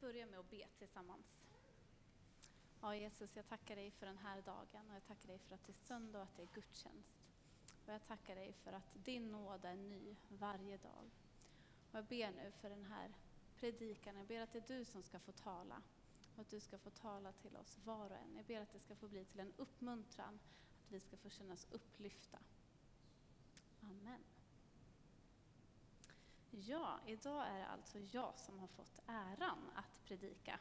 börja med att be tillsammans. Ja, Jesus, jag tackar dig för den här dagen och jag tackar dig för att det är söndag och att det är gudstjänst. Och jag tackar dig för att din nåd är ny varje dag. Och jag ber nu för den här predikan, jag ber att det är du som ska få tala och att du ska få tala till oss var och en. Jag ber att det ska få bli till en uppmuntran, att vi ska få känna oss upplyfta. Amen. Ja, idag är det alltså jag som har fått äran att predika.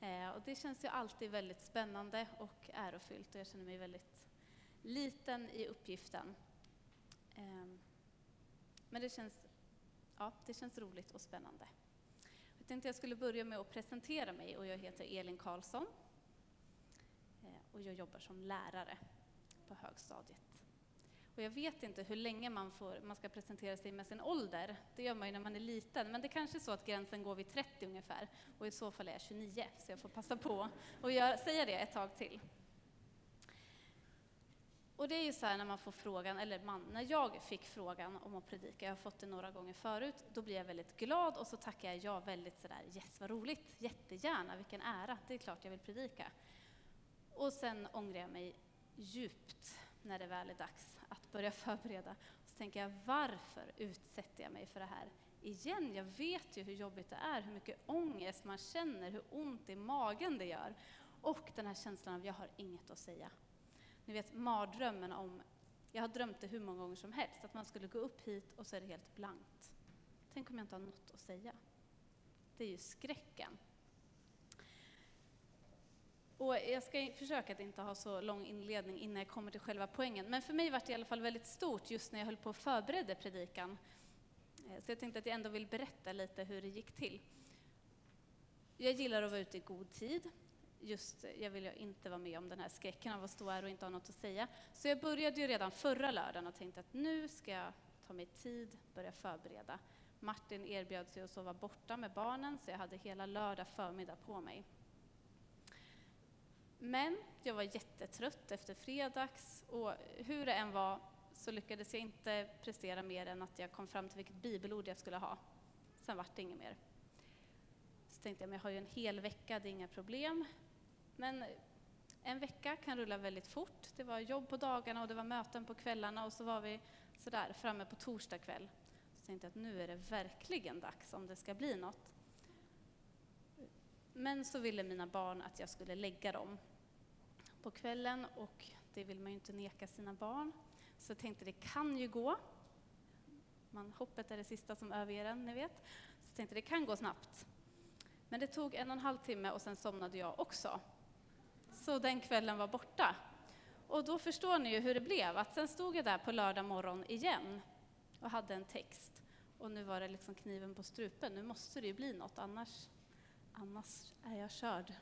Eh, och det känns ju alltid väldigt spännande och ärofyllt och jag känner mig väldigt liten i uppgiften. Eh, men det känns, ja, det känns roligt och spännande. Jag tänkte jag skulle börja med att presentera mig och jag heter Elin Karlsson eh, och jag jobbar som lärare på högstadiet. Och jag vet inte hur länge man, får, man ska presentera sig med sin ålder. Det gör man ju när man är liten, men det kanske är så att gränsen går vid 30 ungefär. Och i så fall är jag 29, så jag får passa på och säga det ett tag till. Och det är ju så här när man får frågan, eller man, när jag fick frågan om att predika, jag har fått det några gånger förut, då blir jag väldigt glad och så tackar jag ja väldigt sådär, yes vad roligt, jättegärna, vilken ära, det är klart jag vill predika. Och sen ångrar jag mig djupt när det väl är dags att börja förbereda. Så tänker jag, varför utsätter jag mig för det här igen? Jag vet ju hur jobbigt det är, hur mycket ångest man känner, hur ont i magen det gör. Och den här känslan av, jag har inget att säga. Ni vet mardrömmen om, jag har drömt det hur många gånger som helst, att man skulle gå upp hit och så är det helt blankt. Tänk om jag inte har något att säga. Det är ju skräcken. Och jag ska försöka att inte ha så lång inledning innan jag kommer till själva poängen. Men för mig var det i alla fall väldigt stort just när jag höll på att förbereda predikan. Eh, så jag tänkte att jag ändå vill berätta lite hur det gick till. Jag gillar att vara ute i god tid. Just, eh, jag vill ju inte vara med om den här skräcken av att stå här och inte ha något att säga. Så jag började ju redan förra lördagen och tänkte att nu ska jag ta mig tid, börja förbereda. Martin erbjöd sig att sova borta med barnen, så jag hade hela lördag förmiddag på mig. Men jag var jättetrött efter fredags och hur det än var så lyckades jag inte prestera mer än att jag kom fram till vilket bibelord jag skulle ha. Sen vart det inget mer. Så tänkte jag, men jag har ju en hel vecka, det är inga problem. Men en vecka kan rulla väldigt fort. Det var jobb på dagarna och det var möten på kvällarna och så var vi sådär framme på torsdag kväll. Så tänkte jag att nu är det verkligen dags om det ska bli något. Men så ville mina barn att jag skulle lägga dem på kvällen och det vill man ju inte neka sina barn. Så jag tänkte det kan ju gå. Man, hoppet är det sista som överger en, ni vet. Så jag tänkte det kan gå snabbt. Men det tog en och en halv timme och sen somnade jag också. Så den kvällen var borta. Och då förstår ni ju hur det blev, att sen stod jag där på lördag morgon igen och hade en text. Och nu var det liksom kniven på strupen, nu måste det ju bli något, annars annars är jag körd.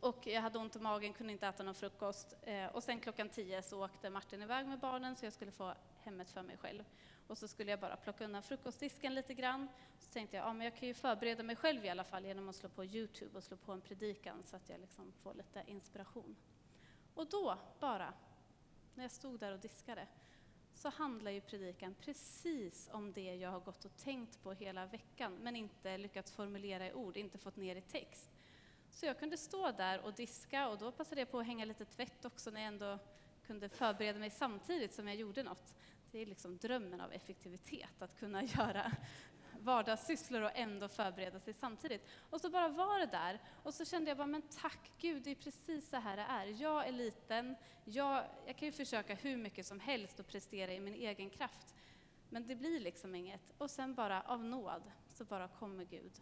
Och jag hade ont i magen, kunde inte äta någon frukost. Eh, och sen klockan tio så åkte Martin iväg med barnen så jag skulle få hemmet för mig själv. Och så skulle jag bara plocka undan frukostdisken lite grann. Så tänkte jag, ja men jag kan ju förbereda mig själv i alla fall genom att slå på Youtube och slå på en predikan så att jag liksom får lite inspiration. Och då, bara, när jag stod där och diskade, så handlar ju predikan precis om det jag har gått och tänkt på hela veckan, men inte lyckats formulera i ord, inte fått ner i text. Så jag kunde stå där och diska och då passade jag på att hänga lite tvätt också när jag ändå kunde förbereda mig samtidigt som jag gjorde något. Det är liksom drömmen av effektivitet, att kunna göra vardagssysslor och ändå förbereda sig samtidigt. Och så bara var det där. Och så kände jag bara, men tack Gud, det är precis så här det är. Jag är liten, jag, jag kan ju försöka hur mycket som helst och prestera i min egen kraft. Men det blir liksom inget. Och sen bara av nåd så bara kommer Gud.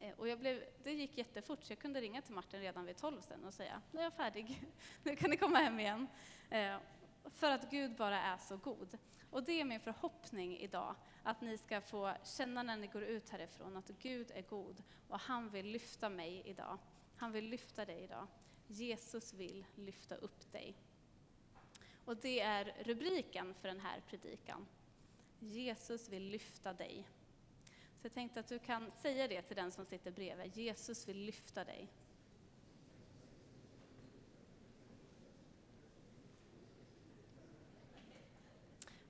Eh, och jag blev, det gick jättefort, så jag kunde ringa till Martin redan vid tolv sen och säga, nu är jag färdig, nu kan ni komma hem igen. Eh, för att Gud bara är så god. Och det är min förhoppning idag, att ni ska få känna när ni går ut härifrån att Gud är god och han vill lyfta mig idag. Han vill lyfta dig idag. Jesus vill lyfta upp dig. Och det är rubriken för den här predikan. Jesus vill lyfta dig. Så jag tänkte att du kan säga det till den som sitter bredvid. Jesus vill lyfta dig.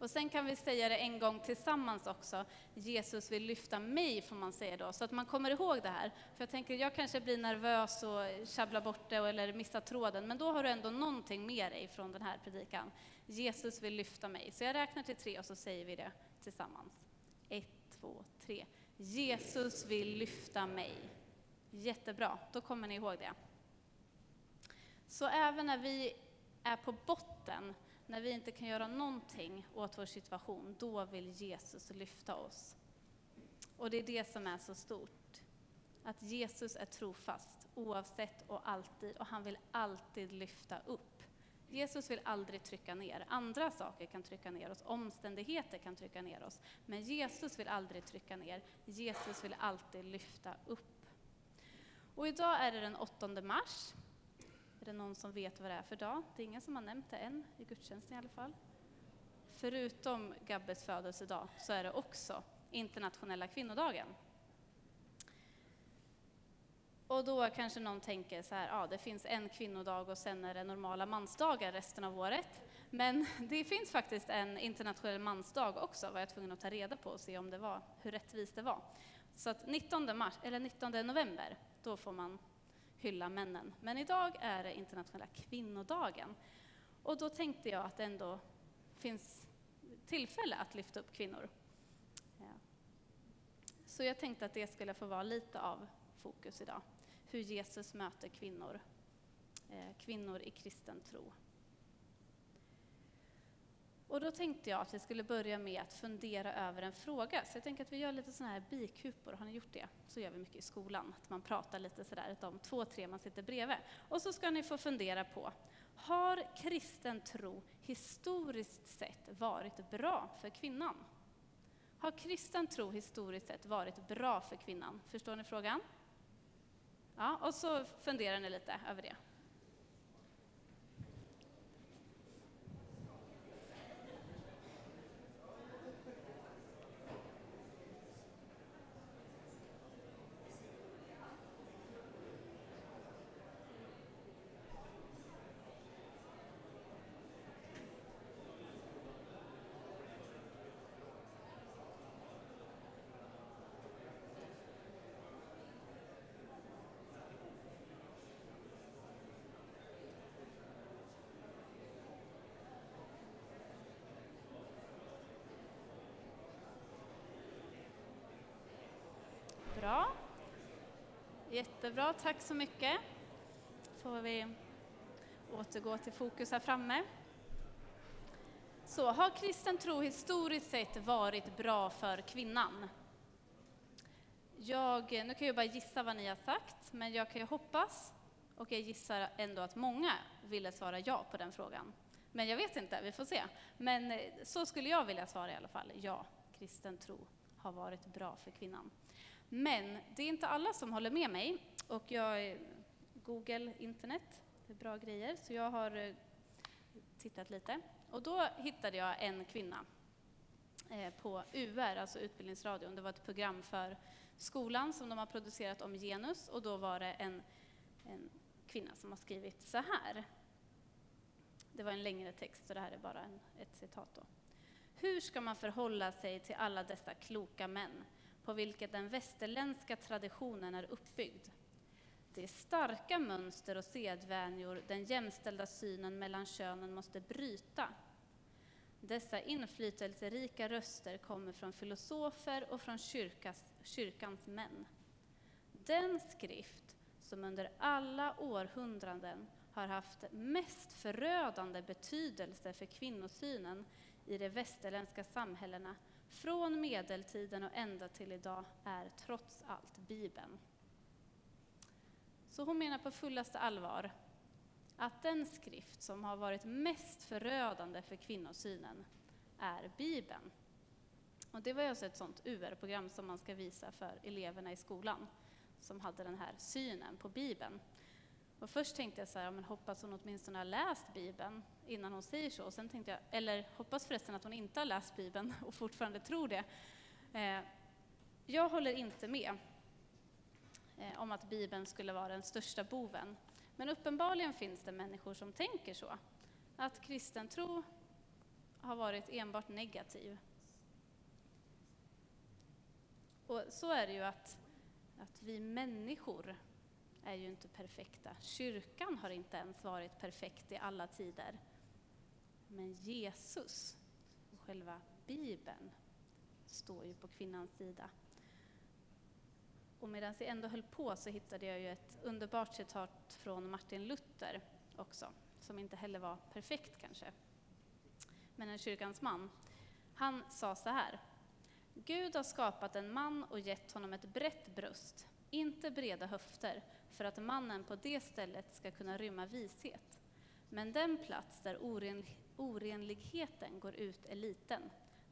Och sen kan vi säga det en gång tillsammans också. Jesus vill lyfta mig, får man säga då, så att man kommer ihåg det här. För jag tänker, jag kanske blir nervös och tjabblar bort det eller missar tråden, men då har du ändå någonting med dig från den här predikan. Jesus vill lyfta mig. Så jag räknar till tre och så säger vi det tillsammans. Ett, två, tre. Jesus vill lyfta mig. Jättebra, då kommer ni ihåg det. Så även när vi är på botten, när vi inte kan göra någonting åt vår situation, då vill Jesus lyfta oss. Och det är det som är så stort. Att Jesus är trofast oavsett och alltid och han vill alltid lyfta upp. Jesus vill aldrig trycka ner. Andra saker kan trycka ner oss, omständigheter kan trycka ner oss. Men Jesus vill aldrig trycka ner. Jesus vill alltid lyfta upp. Och idag är det den 8 mars. Är det någon som vet vad det är för dag? Det är ingen som har nämnt det än, i gudstjänsten i alla fall. Förutom Gabbes födelsedag så är det också internationella kvinnodagen. Och då kanske någon tänker så här, ja det finns en kvinnodag och sen är det normala mansdagar resten av året. Men det finns faktiskt en internationell mansdag också, var jag tvungen att ta reda på och se om det var, hur rättvist det var. Så att 19, mars, eller 19 november, då får man hylla männen. Men idag är det internationella kvinnodagen. Och då tänkte jag att det ändå finns tillfälle att lyfta upp kvinnor. Så jag tänkte att det skulle få vara lite av fokus idag. Hur Jesus möter kvinnor, eh, kvinnor i kristen tro. Och då tänkte jag att vi skulle börja med att fundera över en fråga. Så jag tänker att vi gör lite sådana här bikupor. Har ni gjort det? Så gör vi mycket i skolan. Att man pratar lite sådär, de två, tre man sitter bredvid. Och så ska ni få fundera på, har kristen tro historiskt sett varit bra för kvinnan? Har kristen tro historiskt sett varit bra för kvinnan? Förstår ni frågan? Ja, och så funderar ni lite över det. Bra. Jättebra, tack så mycket. får vi återgå till fokus här framme. Så, har kristen tro historiskt sett varit bra för kvinnan? Jag, nu kan jag bara gissa vad ni har sagt, men jag kan ju hoppas, och jag gissar ändå att många ville svara ja på den frågan. Men jag vet inte, vi får se. Men eh, så skulle jag vilja svara i alla fall. Ja, kristen tro har varit bra för kvinnan. Men det är inte alla som håller med mig. Och jag, eh, Google, internet, det är bra grejer. Så jag har eh, tittat lite. Och då hittade jag en kvinna eh, på UR, alltså Utbildningsradion. Det var ett program för skolan som de har producerat om genus. Och då var det en, en kvinna som har skrivit så här. Det var en längre text, så det här är bara en, ett citat. Då. Hur ska man förhålla sig till alla dessa kloka män på vilket den västerländska traditionen är uppbyggd. Det är starka mönster och sedvänjor den jämställda synen mellan könen måste bryta. Dessa inflytelserika röster kommer från filosofer och från kyrkas, kyrkans män. Den skrift som under alla århundraden har haft mest förödande betydelse för kvinnosynen i de västerländska samhällena från medeltiden och ända till idag är trots allt Bibeln. Så hon menar på fullaste allvar att den skrift som har varit mest förödande för kvinnosynen är Bibeln. Och det var alltså ett sånt UR-program som man ska visa för eleverna i skolan som hade den här synen på Bibeln. Och först tänkte jag så här, men hoppas hon åtminstone har läst Bibeln innan hon säger så. Och sen tänkte jag, eller hoppas förresten att hon inte har läst Bibeln och fortfarande tror det. Eh, jag håller inte med eh, om att Bibeln skulle vara den största boven. Men uppenbarligen finns det människor som tänker så. Att kristen tro har varit enbart negativ. Och så är det ju att, att vi människor är ju inte perfekta. Kyrkan har inte ens varit perfekt i alla tider. Men Jesus och själva Bibeln står ju på kvinnans sida. Och medan jag ändå höll på så hittade jag ju ett underbart citat från Martin Luther också, som inte heller var perfekt kanske, men en kyrkans man. Han sa så här. Gud har skapat en man och gett honom ett brett bröst, inte breda höfter, för att mannen på det stället ska kunna rymma vishet. Men den plats där oren, orenligheten går ut är liten.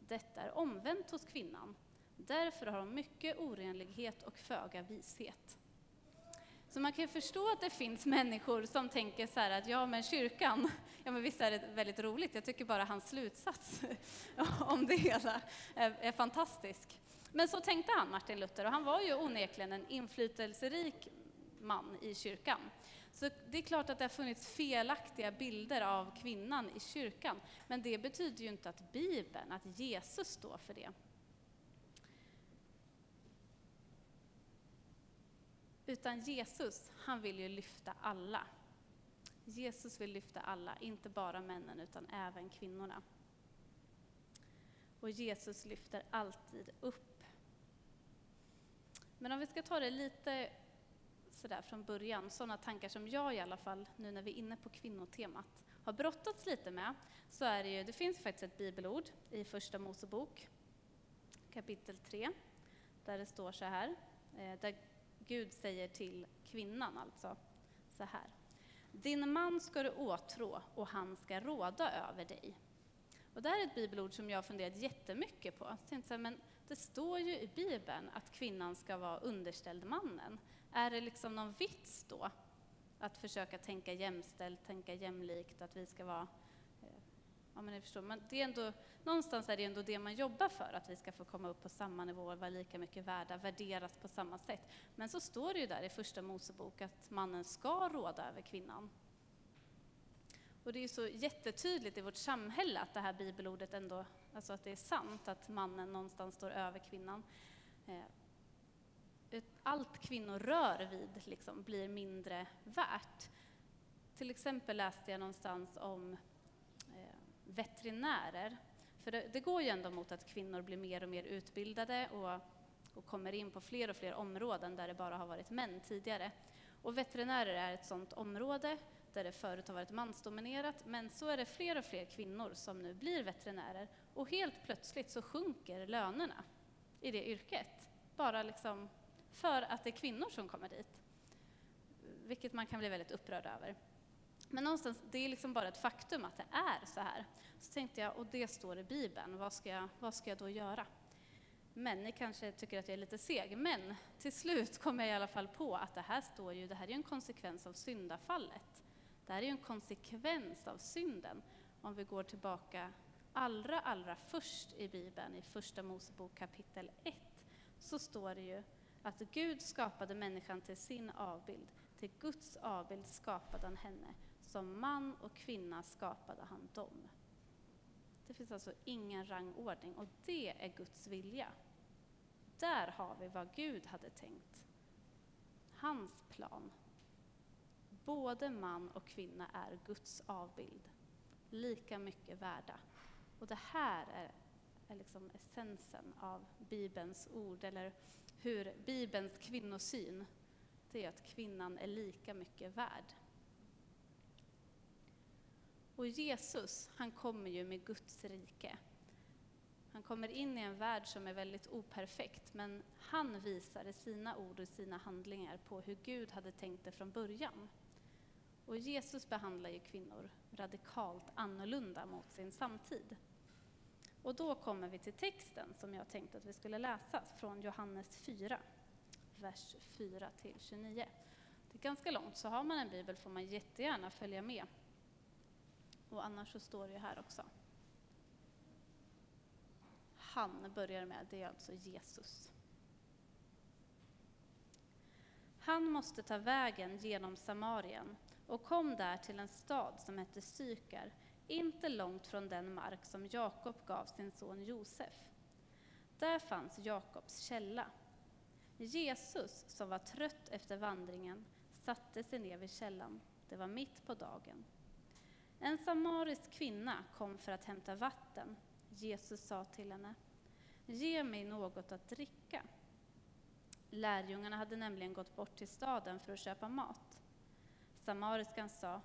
Detta är omvänt hos kvinnan. Därför har hon mycket orenlighet och föga vishet. Så man kan ju förstå att det finns människor som tänker så här att ja men kyrkan, ja men visst är det väldigt roligt, jag tycker bara hans slutsats om det hela är, är fantastisk. Men så tänkte han, Martin Luther, och han var ju onekligen en inflytelserik man i kyrkan. Så det är klart att det har funnits felaktiga bilder av kvinnan i kyrkan, men det betyder ju inte att Bibeln, att Jesus står för det. Utan Jesus, han vill ju lyfta alla. Jesus vill lyfta alla, inte bara männen utan även kvinnorna. Och Jesus lyfter alltid upp. Men om vi ska ta det lite sådär från början, sådana tankar som jag i alla fall, nu när vi är inne på kvinnotemat, har brottats lite med, så är det ju, det finns faktiskt ett bibelord i Första Mosebok, kapitel 3, där det står så här, eh, där Gud säger till kvinnan alltså, så här. Din man ska du åtrå och han ska råda över dig. Och det här är ett bibelord som jag har funderat jättemycket på. Jag tänkte så här, men det står ju i Bibeln att kvinnan ska vara underställd mannen. Är det liksom någon vits då? Att försöka tänka jämställt, tänka jämlikt, att vi ska vara... Eh, ja, men ni förstår. Men det är ändå, någonstans är det ändå det man jobbar för, att vi ska få komma upp på samma nivå, vara lika mycket värda, värderas på samma sätt. Men så står det ju där i Första Mosebok att mannen ska råda över kvinnan. Och det är ju så jättetydligt i vårt samhälle att det här bibelordet ändå, alltså att det är sant att mannen någonstans står över kvinnan. Eh, allt kvinnor rör vid liksom blir mindre värt. Till exempel läste jag någonstans om eh, veterinärer. För det, det, går ju ändå mot att kvinnor blir mer och mer utbildade och, och kommer in på fler och fler områden där det bara har varit män tidigare. Och veterinärer är ett sådant område där det förut har varit mansdominerat, men så är det fler och fler kvinnor som nu blir veterinärer och helt plötsligt så sjunker lönerna i det yrket. Bara liksom för att det är kvinnor som kommer dit. Vilket man kan bli väldigt upprörd över. Men någonstans, det är liksom bara ett faktum att det är så här. Så tänkte jag, och det står i Bibeln, vad ska jag, vad ska jag då göra? Men ni kanske tycker att jag är lite seg, men till slut kom jag i alla fall på att det här står ju, det här är en konsekvens av syndafallet. Det här är ju en konsekvens av synden. Om vi går tillbaka allra, allra först i Bibeln, i Första Mosebok kapitel 1, så står det ju att Gud skapade människan till sin avbild. Till Guds avbild skapade han henne. Som man och kvinna skapade han dem. Det finns alltså ingen rangordning och det är Guds vilja. Där har vi vad Gud hade tänkt. Hans plan. Både man och kvinna är Guds avbild. Lika mycket värda. Och det här är, är liksom essensen av Bibelns ord, eller hur Bibelns kvinnosyn, det är att kvinnan är lika mycket värd. Och Jesus, han kommer ju med Guds rike. Han kommer in i en värld som är väldigt operfekt, men han visar i sina ord och sina handlingar på hur Gud hade tänkt det från början. Och Jesus behandlar ju kvinnor radikalt annorlunda mot sin samtid. Och då kommer vi till texten som jag tänkte att vi skulle läsa från Johannes 4, vers 4 till 29. Det är ganska långt, så har man en bibel får man jättegärna följa med. Och annars så står det ju här också. Han börjar med, det är alltså Jesus. Han måste ta vägen genom Samarien och kom där till en stad som hette Sykar, inte långt från den mark som Jakob gav sin son Josef. Där fanns Jakobs källa. Jesus, som var trött efter vandringen, satte sig ner vid källan. Det var mitt på dagen. En samarisk kvinna kom för att hämta vatten. Jesus sa till henne, ge mig något att dricka. Lärjungarna hade nämligen gått bort till staden för att köpa mat. Samariskan sa,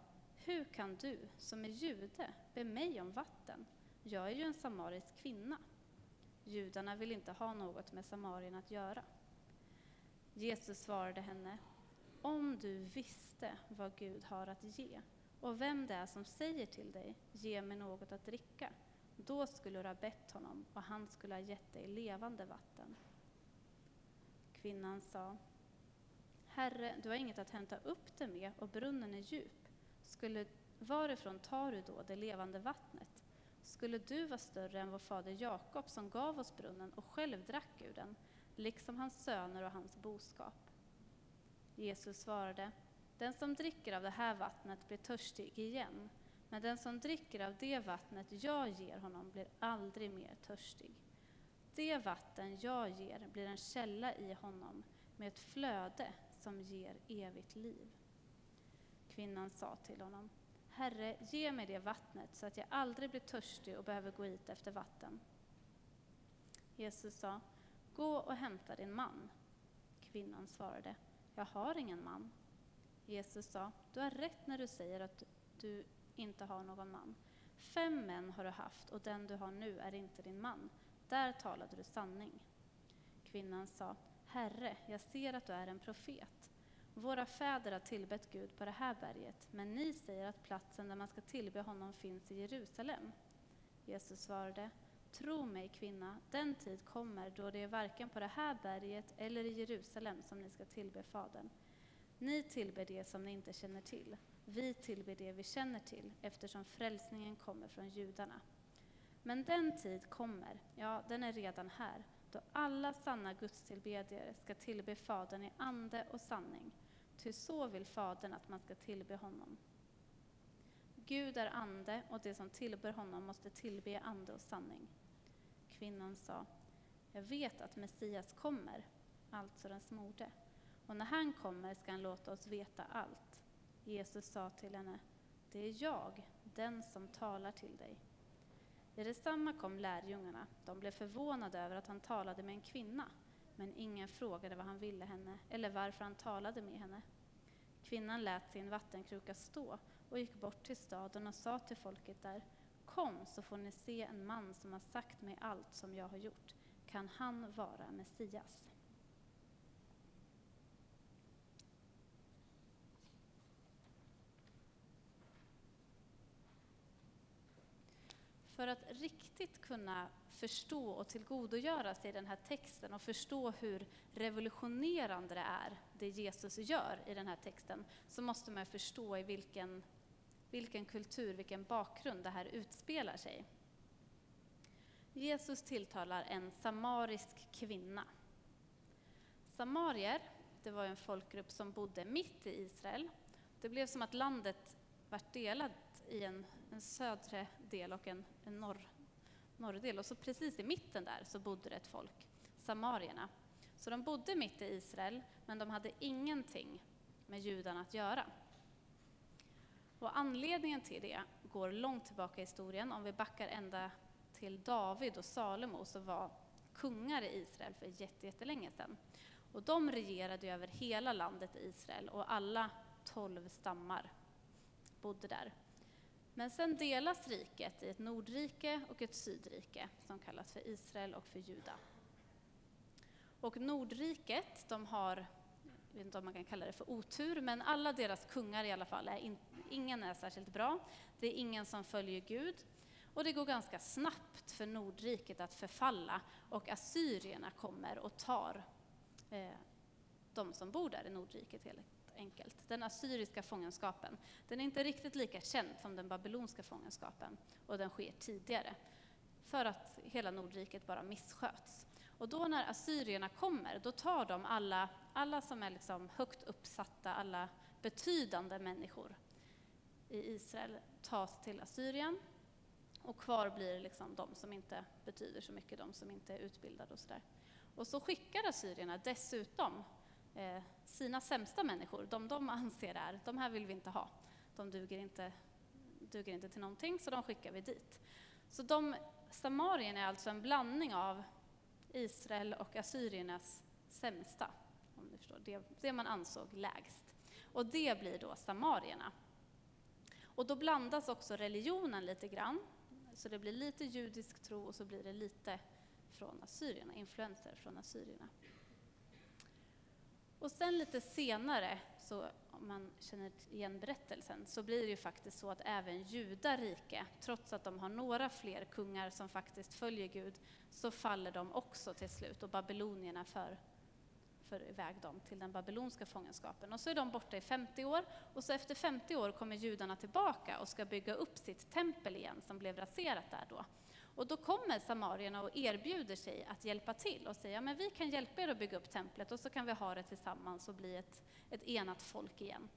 hur kan du, som är jude, be mig om vatten? Jag är ju en samarisk kvinna. Judarna vill inte ha något med Samarien att göra. Jesus svarade henne, om du visste vad Gud har att ge och vem det är som säger till dig, ge mig något att dricka, då skulle du ha bett honom och han skulle ha gett dig levande vatten. Kvinnan sa, Herre, du har inget att hämta upp det med och brunnen är djup. Skulle, varifrån tar du då det levande vattnet? Skulle du vara större än vår fader Jakob som gav oss brunnen och själv drack ur den, liksom hans söner och hans boskap? Jesus svarade, den som dricker av det här vattnet blir törstig igen, men den som dricker av det vattnet jag ger honom blir aldrig mer törstig. Det vatten jag ger blir en källa i honom med ett flöde som ger evigt liv. Kvinnan sa till honom, Herre, ge mig det vattnet så att jag aldrig blir törstig och behöver gå hit efter vatten. Jesus sa, gå och hämta din man. Kvinnan svarade, jag har ingen man. Jesus sa, du har rätt när du säger att du inte har någon man. Fem män har du haft och den du har nu är inte din man. Där talade du sanning. Kvinnan sa, Herre, jag ser att du är en profet. Våra fäder har tillbett Gud på det här berget, men ni säger att platsen där man ska tillbe honom finns i Jerusalem. Jesus svarade, Tro mig kvinna, den tid kommer då det är varken på det här berget eller i Jerusalem som ni ska tillbe Fadern. Ni tillber det som ni inte känner till. Vi tillber det vi känner till, eftersom frälsningen kommer från judarna. Men den tid kommer, ja, den är redan här, då alla sanna gudstillbedjare ska tillbe Fadern i ande och sanning. Ty så vill Fadern att man ska tillbe honom. Gud är ande, och de som tillber honom måste tillbe ande och sanning. Kvinnan sa, jag vet att Messias kommer, alltså den smorde. Och när han kommer ska han låta oss veta allt. Jesus sa till henne, det är jag, den som talar till dig. I detsamma kom lärjungarna. De blev förvånade över att han talade med en kvinna, men ingen frågade vad han ville henne eller varför han talade med henne. Kvinnan lät sin vattenkruka stå och gick bort till staden och sa till folket där, Kom så får ni se en man som har sagt mig allt som jag har gjort. Kan han vara Messias? För att riktigt kunna förstå och tillgodogöra sig den här texten och förstå hur revolutionerande det är, det Jesus gör i den här texten, så måste man förstå i vilken, vilken kultur, vilken bakgrund det här utspelar sig. Jesus tilltalar en samarisk kvinna. Samarier, det var en folkgrupp som bodde mitt i Israel. Det blev som att landet vart delat i en, en södre del och en, en norr, norr del. Och så precis i mitten där så bodde det ett folk, samarierna. Så de bodde mitt i Israel, men de hade ingenting med judarna att göra. Och anledningen till det går långt tillbaka i historien. Om vi backar ända till David och Salomo som var kungar i Israel för jättelänge sedan. Och de regerade över hela landet Israel och alla tolv stammar bodde där. Men sen delas riket i ett nordrike och ett sydrike som kallas för Israel och för Juda. Och Nordriket, de har, jag vet inte om man kan kalla det för otur, men alla deras kungar i alla fall, är in, ingen är särskilt bra. Det är ingen som följer Gud. Och det går ganska snabbt för Nordriket att förfalla och assyrierna kommer och tar eh, de som bor där i Nordriket helt enkelt. Den assyriska fångenskapen. Den är inte riktigt lika känd som den babylonska fångenskapen och den sker tidigare för att hela Nordriket bara missköts. Och då när assyrierna kommer, då tar de alla, alla som är liksom högt uppsatta, alla betydande människor i Israel tas till Assyrien Och kvar blir liksom de som inte betyder så mycket, de som inte är utbildade och sådär. Och så skickar assyrierna dessutom eh, sina sämsta människor, de de anser är, de här vill vi inte ha, de duger inte, duger inte till någonting, så de skickar vi dit. Så de, Samarien är alltså en blandning av Israel och assyriernas sämsta, om ni förstår, det, det man ansåg lägst. Och det blir då samarierna. Och då blandas också religionen lite grann, så det blir lite judisk tro och så blir det lite från assyrierna, influenser från assyrierna. Och sen lite senare, så om man känner igen berättelsen, så blir det ju faktiskt så att även Juda rike, trots att de har några fler kungar som faktiskt följer Gud, så faller de också till slut och babylonierna för, för iväg dem till den babylonska fångenskapen. Och så är de borta i 50 år och så efter 50 år kommer judarna tillbaka och ska bygga upp sitt tempel igen som blev raserat där då. Och då kommer samarierna och erbjuder sig att hjälpa till och säga, men vi kan hjälpa er att bygga upp templet och så kan vi ha det tillsammans och bli ett, ett enat folk igen.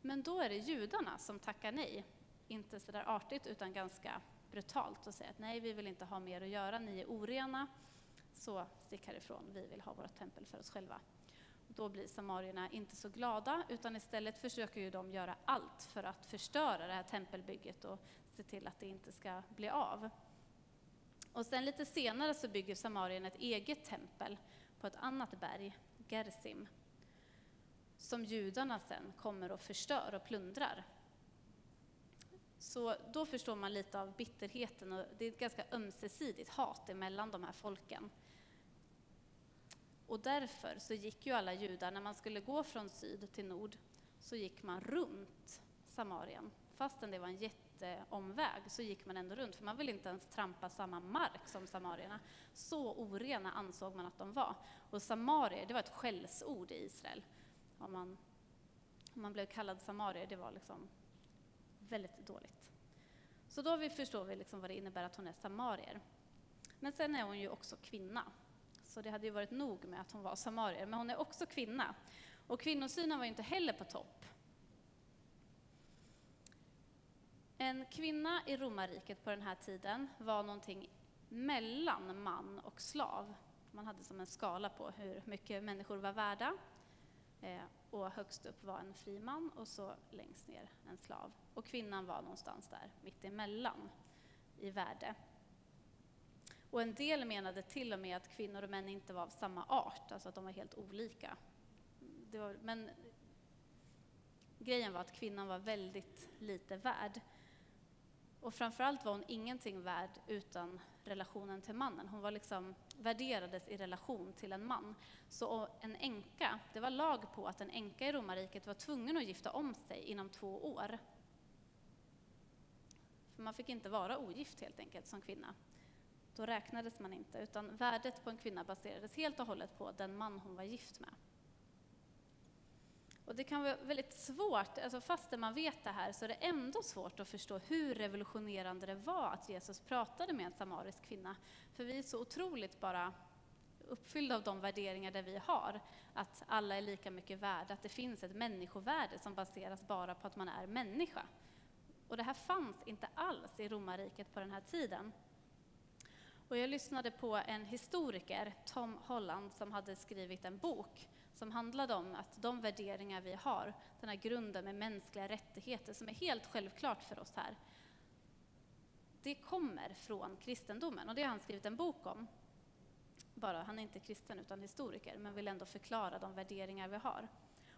Men då är det judarna som tackar nej, inte så där artigt utan ganska brutalt och säger att nej, vi vill inte ha mer att göra, ni är orena, så stick härifrån, vi vill ha vårt tempel för oss själva. Då blir samarierna inte så glada, utan istället försöker ju de göra allt för att förstöra det här tempelbygget och se till att det inte ska bli av. Och sen lite senare så bygger Samarien ett eget tempel på ett annat berg, Gersim, som judarna sen kommer och förstör och plundrar. Så då förstår man lite av bitterheten och det är ett ganska ömsesidigt hat emellan de här folken. Och därför så gick ju alla judar, när man skulle gå från syd till nord, så gick man runt Samarien, fastän det var en jätte jätteomväg så gick man ändå runt, för man ville inte ens trampa samma mark som samarierna. Så orena ansåg man att de var. Och samarier, det var ett skällsord i Israel. Om man, om man blev kallad samarier, det var liksom väldigt dåligt. Så då vi förstår vi liksom vad det innebär att hon är samarier. Men sen är hon ju också kvinna. Så det hade ju varit nog med att hon var samarier, men hon är också kvinna. Och kvinnosynen var ju inte heller på topp. En kvinna i romarriket på den här tiden var någonting mellan man och slav. Man hade som en skala på hur mycket människor var värda. Eh, och högst upp var en fri man och så längst ner en slav. Och kvinnan var någonstans där mitt emellan i värde. Och en del menade till och med att kvinnor och män inte var av samma art, alltså att de var helt olika. Var, men grejen var att kvinnan var väldigt lite värd. Och framförallt var hon ingenting värd utan relationen till mannen. Hon var liksom, värderades i relation till en man. Så en änka, det var lag på att en änka i romarriket var tvungen att gifta om sig inom två år. För man fick inte vara ogift helt enkelt som kvinna. Då räknades man inte, utan värdet på en kvinna baserades helt och hållet på den man hon var gift med. Och det kan vara väldigt svårt, alltså fastän man vet det här, så är det ändå svårt att förstå hur revolutionerande det var att Jesus pratade med en samarisk kvinna. För vi är så otroligt bara uppfyllda av de värderingar där vi har, att alla är lika mycket värda, att det finns ett människovärde som baseras bara på att man är människa. Och det här fanns inte alls i romarriket på den här tiden. Och jag lyssnade på en historiker, Tom Holland, som hade skrivit en bok som handlade om att de värderingar vi har, den här grunden med mänskliga rättigheter som är helt självklart för oss här, det kommer från kristendomen och det har han skrivit en bok om. Bara, han är inte kristen utan historiker, men vill ändå förklara de värderingar vi har.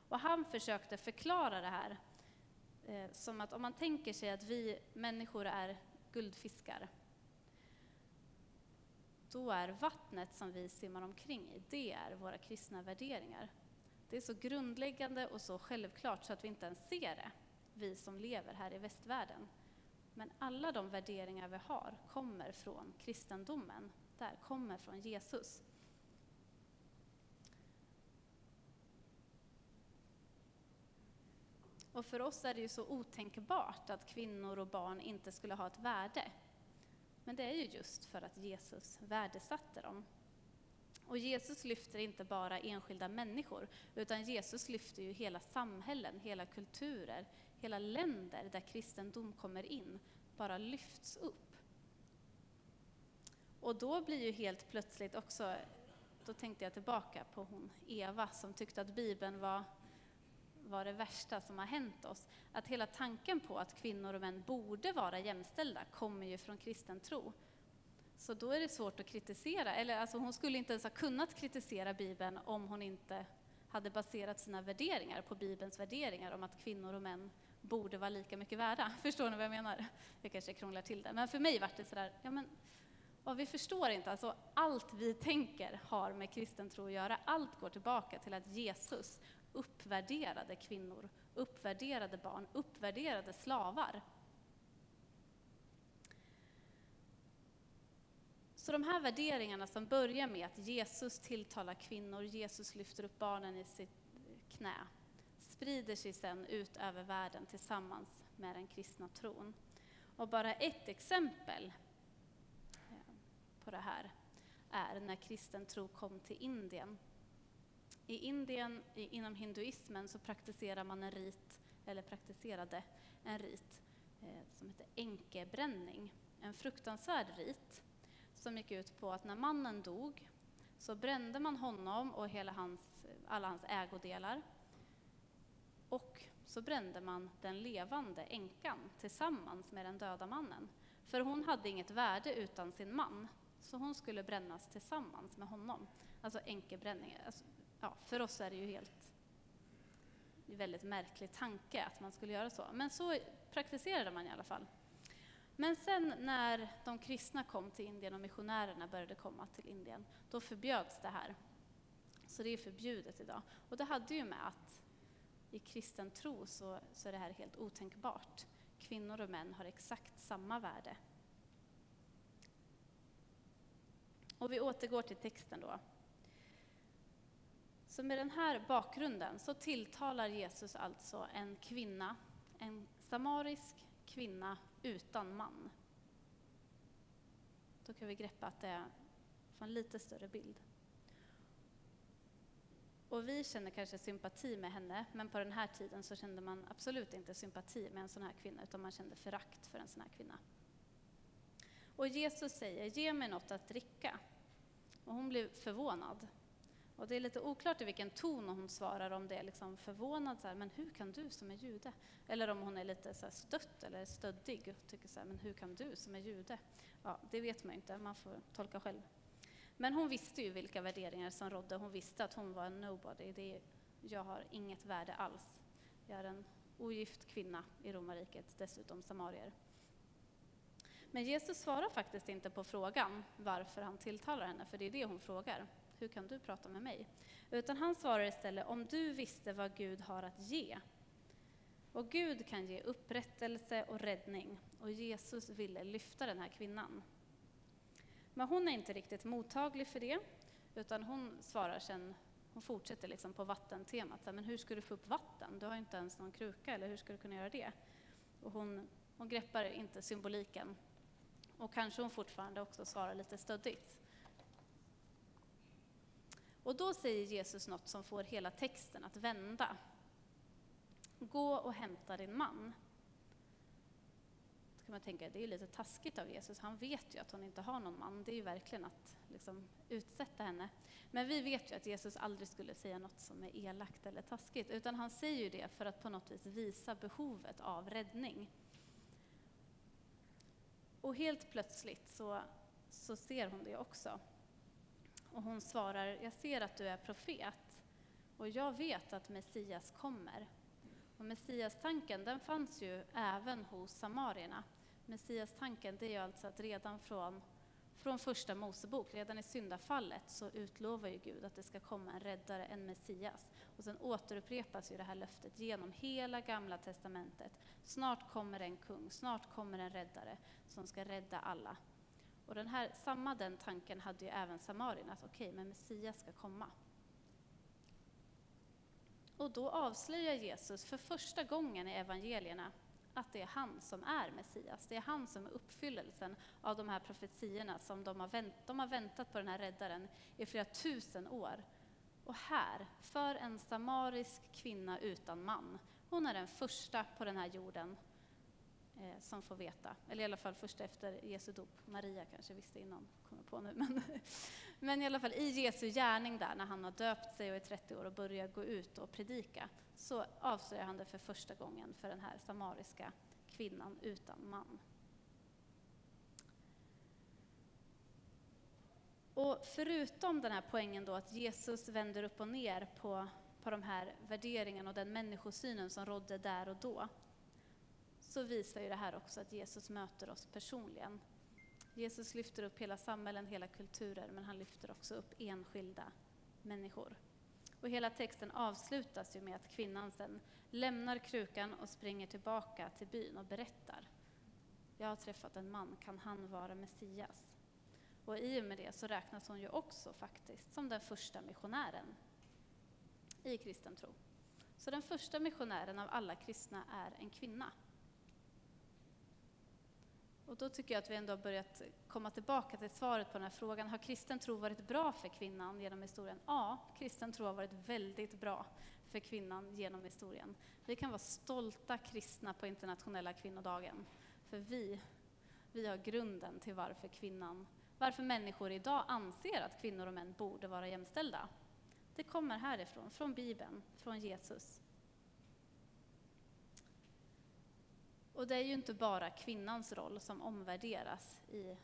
Och han försökte förklara det här eh, som att om man tänker sig att vi människor är guldfiskar då är vattnet som vi simmar omkring i, det är våra kristna värderingar. Det är så grundläggande och så självklart så att vi inte ens ser det, vi som lever här i västvärlden. Men alla de värderingar vi har kommer från kristendomen, där kommer från Jesus. Och för oss är det ju så otänkbart att kvinnor och barn inte skulle ha ett värde. Men det är ju just för att Jesus värdesatte dem. Och Jesus lyfter inte bara enskilda människor, utan Jesus lyfter ju hela samhällen, hela kulturer, hela länder där kristendom kommer in, bara lyfts upp Och då blir ju helt plötsligt också, då tänkte jag tillbaka på hon Eva som tyckte att Bibeln var, var det värsta som har hänt oss. Att hela tanken på att kvinnor och män borde vara jämställda kommer ju från kristen tro. Så då är det svårt att kritisera, eller alltså hon skulle inte ens ha kunnat kritisera Bibeln om hon inte hade baserat sina värderingar på Bibelns värderingar om att kvinnor och män borde vara lika mycket värda. Förstår ni vad jag menar? Jag kanske krånglar till det, men för mig var det sådär, ja men vad vi förstår inte, alltså allt vi tänker har med kristen tro att göra. Allt går tillbaka till att Jesus uppvärderade kvinnor, uppvärderade barn, uppvärderade slavar. Så de här värderingarna som börjar med att Jesus tilltalar kvinnor, Jesus lyfter upp barnen i sitt knä, sprider sig sedan ut över världen tillsammans med den kristna tron. Och bara ett exempel eh, på det här är när kristen tro kom till Indien. I Indien, inom hinduismen, så praktiserar man en rit, eller praktiserade en rit eh, som heter enkebränning. En fruktansvärd rit som gick ut på att när mannen dog så brände man honom och hela hans, alla hans ägodelar. Och så brände man den levande änkan tillsammans med den döda mannen. För hon hade inget värde utan sin man, så hon skulle brännas tillsammans med honom. Alltså änkebränning. Alltså, ja, för oss är det ju helt en väldigt märklig tanke att man skulle göra så. Men så praktiserade man i alla fall. Men sen när de kristna kom till Indien och missionärerna började komma till Indien, då förbjöds det här. Så det är förbjudet idag. Och det hade ju med att i kristen tro så, så är det här helt otänkbart. Kvinnor och män har exakt samma värde. Och vi återgår till texten då. Så med den här bakgrunden så tilltalar Jesus alltså en kvinna, en samarisk kvinna utan man. Då kan vi greppa att det är en lite större bild. Och vi känner kanske sympati med henne, men på den här tiden så kände man absolut inte sympati med en sån här kvinna, utan man kände förakt för en sån här kvinna. Och Jesus säger, ge mig något att dricka. Och hon blev förvånad. Och det är lite oklart i vilken ton hon svarar, om det är liksom förvånad, så här, men hur kan du som är jude? Eller om hon är lite så här stött eller stöddig och tycker så här, men hur kan du som är jude? Ja, det vet man inte, man får tolka själv. Men hon visste ju vilka värderingar som rådde. Hon visste att hon var en nobody. Det är, jag har inget värde alls. Jag är en ogift kvinna i romarriket, dessutom samarier. Men Jesus svarar faktiskt inte på frågan varför han tilltalar henne, för det är det hon frågar hur kan du prata med mig? Utan han svarar istället, om du visste vad Gud har att ge. Och Gud kan ge upprättelse och räddning, och Jesus ville lyfta den här kvinnan. Men hon är inte riktigt mottaglig för det, utan hon svarar sen, hon fortsätter liksom på vattentemat, men hur ska du få upp vatten? Du har inte ens någon kruka, eller hur ska du kunna göra det? Och hon, hon greppar inte symboliken. Och kanske hon fortfarande också svarar lite stöddigt. Och då säger Jesus något som får hela texten att vända. Gå och hämta din man. Då kan man tänka, det är lite taskigt av Jesus. Han vet ju att hon inte har någon man. Det är ju verkligen att liksom, utsätta henne. Men vi vet ju att Jesus aldrig skulle säga något som är elakt eller taskigt, utan han säger ju det för att på något vis visa behovet av räddning. Och helt plötsligt så, så ser hon det också. Och hon svarar, jag ser att du är profet och jag vet att Messias kommer. Och Messias-tanken den fanns ju även hos samarierna. Messias-tanken det är ju alltså att redan från, från första Mosebok, redan i syndafallet, så utlovar ju Gud att det ska komma en räddare, en Messias. Och sen återupprepas ju det här löftet genom hela Gamla Testamentet. Snart kommer en kung, snart kommer en räddare som ska rädda alla. Och den här, samma den tanken hade ju även samarierna, att okej, okay, men Messias ska komma. Och då avslöjar Jesus för första gången i evangelierna att det är han som är Messias. Det är han som är uppfyllelsen av de här profetiorna som de har, vänt, de har väntat på den här räddaren i flera tusen år. Och här, för en samarisk kvinna utan man, hon är den första på den här jorden eh, som får veta, eller i alla fall först efter Jesu dop. Maria kanske visste innan, kommer på nu. Men, men i alla fall i Jesu gärning där, när han har döpt sig och är 30 år och börjar gå ut och predika, så avslöjar han det för första gången för den här samariska kvinnan utan man. Och förutom den här poängen då att Jesus vänder upp och ner på, på de här värderingarna och den människosynen som rådde där och då, så visar ju det här också att Jesus möter oss personligen. Jesus lyfter upp hela samhällen, hela kulturer, men han lyfter också upp enskilda människor. Och hela texten avslutas ju med att kvinnan sen lämnar krukan och springer tillbaka till byn och berättar. Jag har träffat en man, kan han vara Messias? Och i och med det så räknas hon ju också faktiskt som den första missionären i kristen tro. Så den första missionären av alla kristna är en kvinna. Och då tycker jag att vi ändå har börjat komma tillbaka till svaret på den här frågan. Har kristen tro varit bra för kvinnan genom historien? Ja, kristen tro har varit väldigt bra för kvinnan genom historien. Vi kan vara stolta kristna på internationella kvinnodagen, för vi, vi har grunden till varför kvinnan, varför människor idag anser att kvinnor och män borde vara jämställda. Det kommer härifrån, från Bibeln, från Jesus. Och det är ju inte bara kvinnans roll som omvärderas i,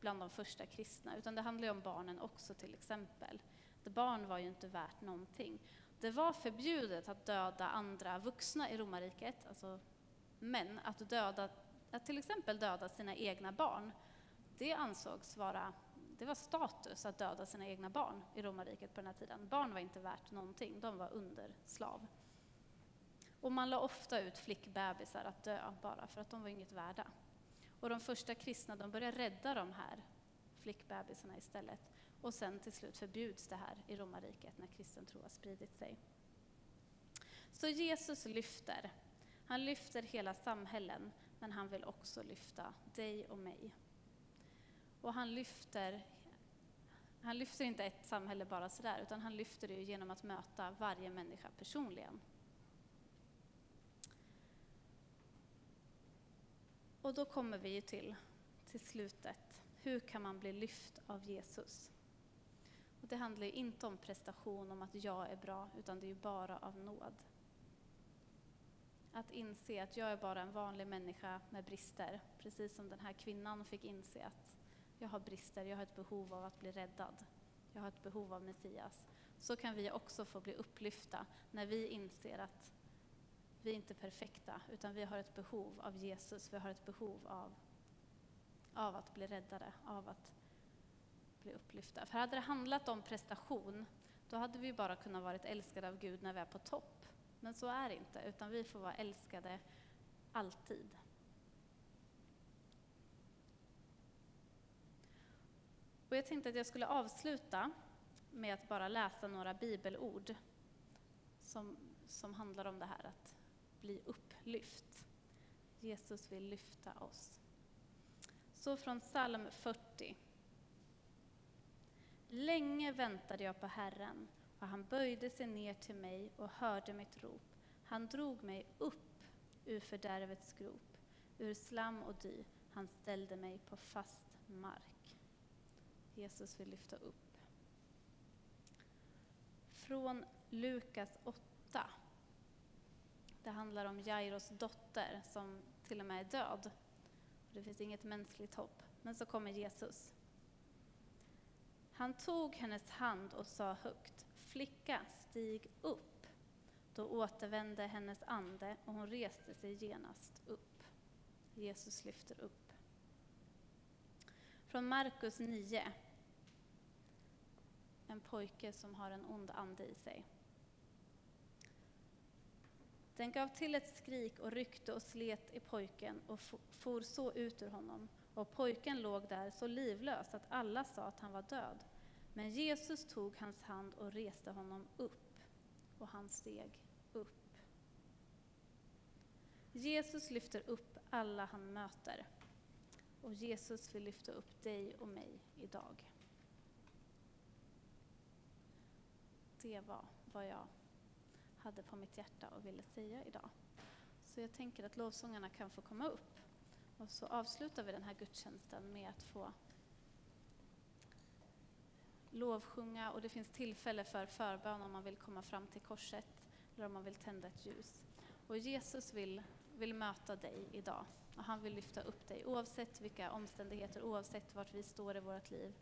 bland de första kristna, utan det handlar ju om barnen också till exempel. Det barn var ju inte värt någonting. Det var förbjudet att döda andra vuxna i romarriket, alltså män, att, döda, att till exempel döda sina egna barn. Det ansågs vara det var status att döda sina egna barn i romarriket på den här tiden. Barn var inte värt någonting, de var under slav. Och man la ofta ut flickbebisar att dö bara för att de var inget värda. Och de första kristna de började rädda de här flickbebisarna istället. Och sen till slut förbjuds det här i romarriket när kristen tro har spridit sig. Så Jesus lyfter. Han lyfter hela samhällen, men han vill också lyfta dig och mig. Och han lyfter, han lyfter inte ett samhälle bara sådär, utan han lyfter det genom att möta varje människa personligen. Och då kommer vi till, till slutet. Hur kan man bli lyft av Jesus? Och det handlar ju inte om prestation, om att jag är bra, utan det är ju bara av nåd. Att inse att jag är bara en vanlig människa med brister, precis som den här kvinnan fick inse att jag har brister, jag har ett behov av att bli räddad. Jag har ett behov av Messias. Så kan vi också få bli upplyfta när vi inser att vi är inte perfekta, utan vi har ett behov av Jesus, vi har ett behov av, av att bli räddade, av att bli upplyfta. För hade det handlat om prestation, då hade vi bara kunnat vara älskade av Gud när vi är på topp. Men så är det inte, utan vi får vara älskade alltid. Och jag tänkte att jag skulle avsluta med att bara läsa några bibelord som, som handlar om det här att bli upplyft. Jesus vill lyfta oss. Så från psalm 40. Länge väntade jag på Herren och han böjde sig ner till mig och hörde mitt rop. Han drog mig upp ur fördärvets grop, ur slam och dy. Han ställde mig på fast mark. Jesus vill lyfta upp. Från Lukas 8. Det handlar om Jairos dotter som till och med är död. Det finns inget mänskligt hopp. Men så kommer Jesus. Han tog hennes hand och sa högt, flicka, stig upp. Då återvände hennes ande och hon reste sig genast upp. Jesus lyfter upp. Från Markus 9. En pojke som har en ond ande i sig. Den gav till ett skrik och ryckte och slet i pojken och for så ut ur honom. Och pojken låg där så livlös att alla sa att han var död. Men Jesus tog hans hand och reste honom upp, och han steg upp. Jesus lyfter upp alla han möter. Och Jesus vill lyfta upp dig och mig idag. Det var vad jag hade på mitt hjärta och ville säga idag. Så jag tänker att lovsångarna kan få komma upp. Och så avslutar vi den här gudstjänsten med att få lovsjunga och det finns tillfälle för förbön om man vill komma fram till korset eller om man vill tända ett ljus. Och Jesus vill, vill möta dig idag och han vill lyfta upp dig oavsett vilka omständigheter, oavsett vart vi står i vårt liv,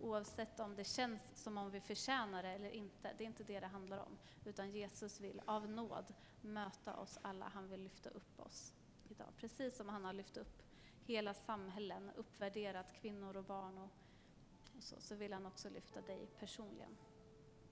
oavsett om det känns som om vi förtjänar det eller inte. Det är inte det det handlar om, utan Jesus vill av nåd möta oss alla. Han vill lyfta upp oss idag, precis som han har lyft upp hela samhällen, uppvärderat kvinnor och barn och, och så, så vill han också lyfta dig personligen.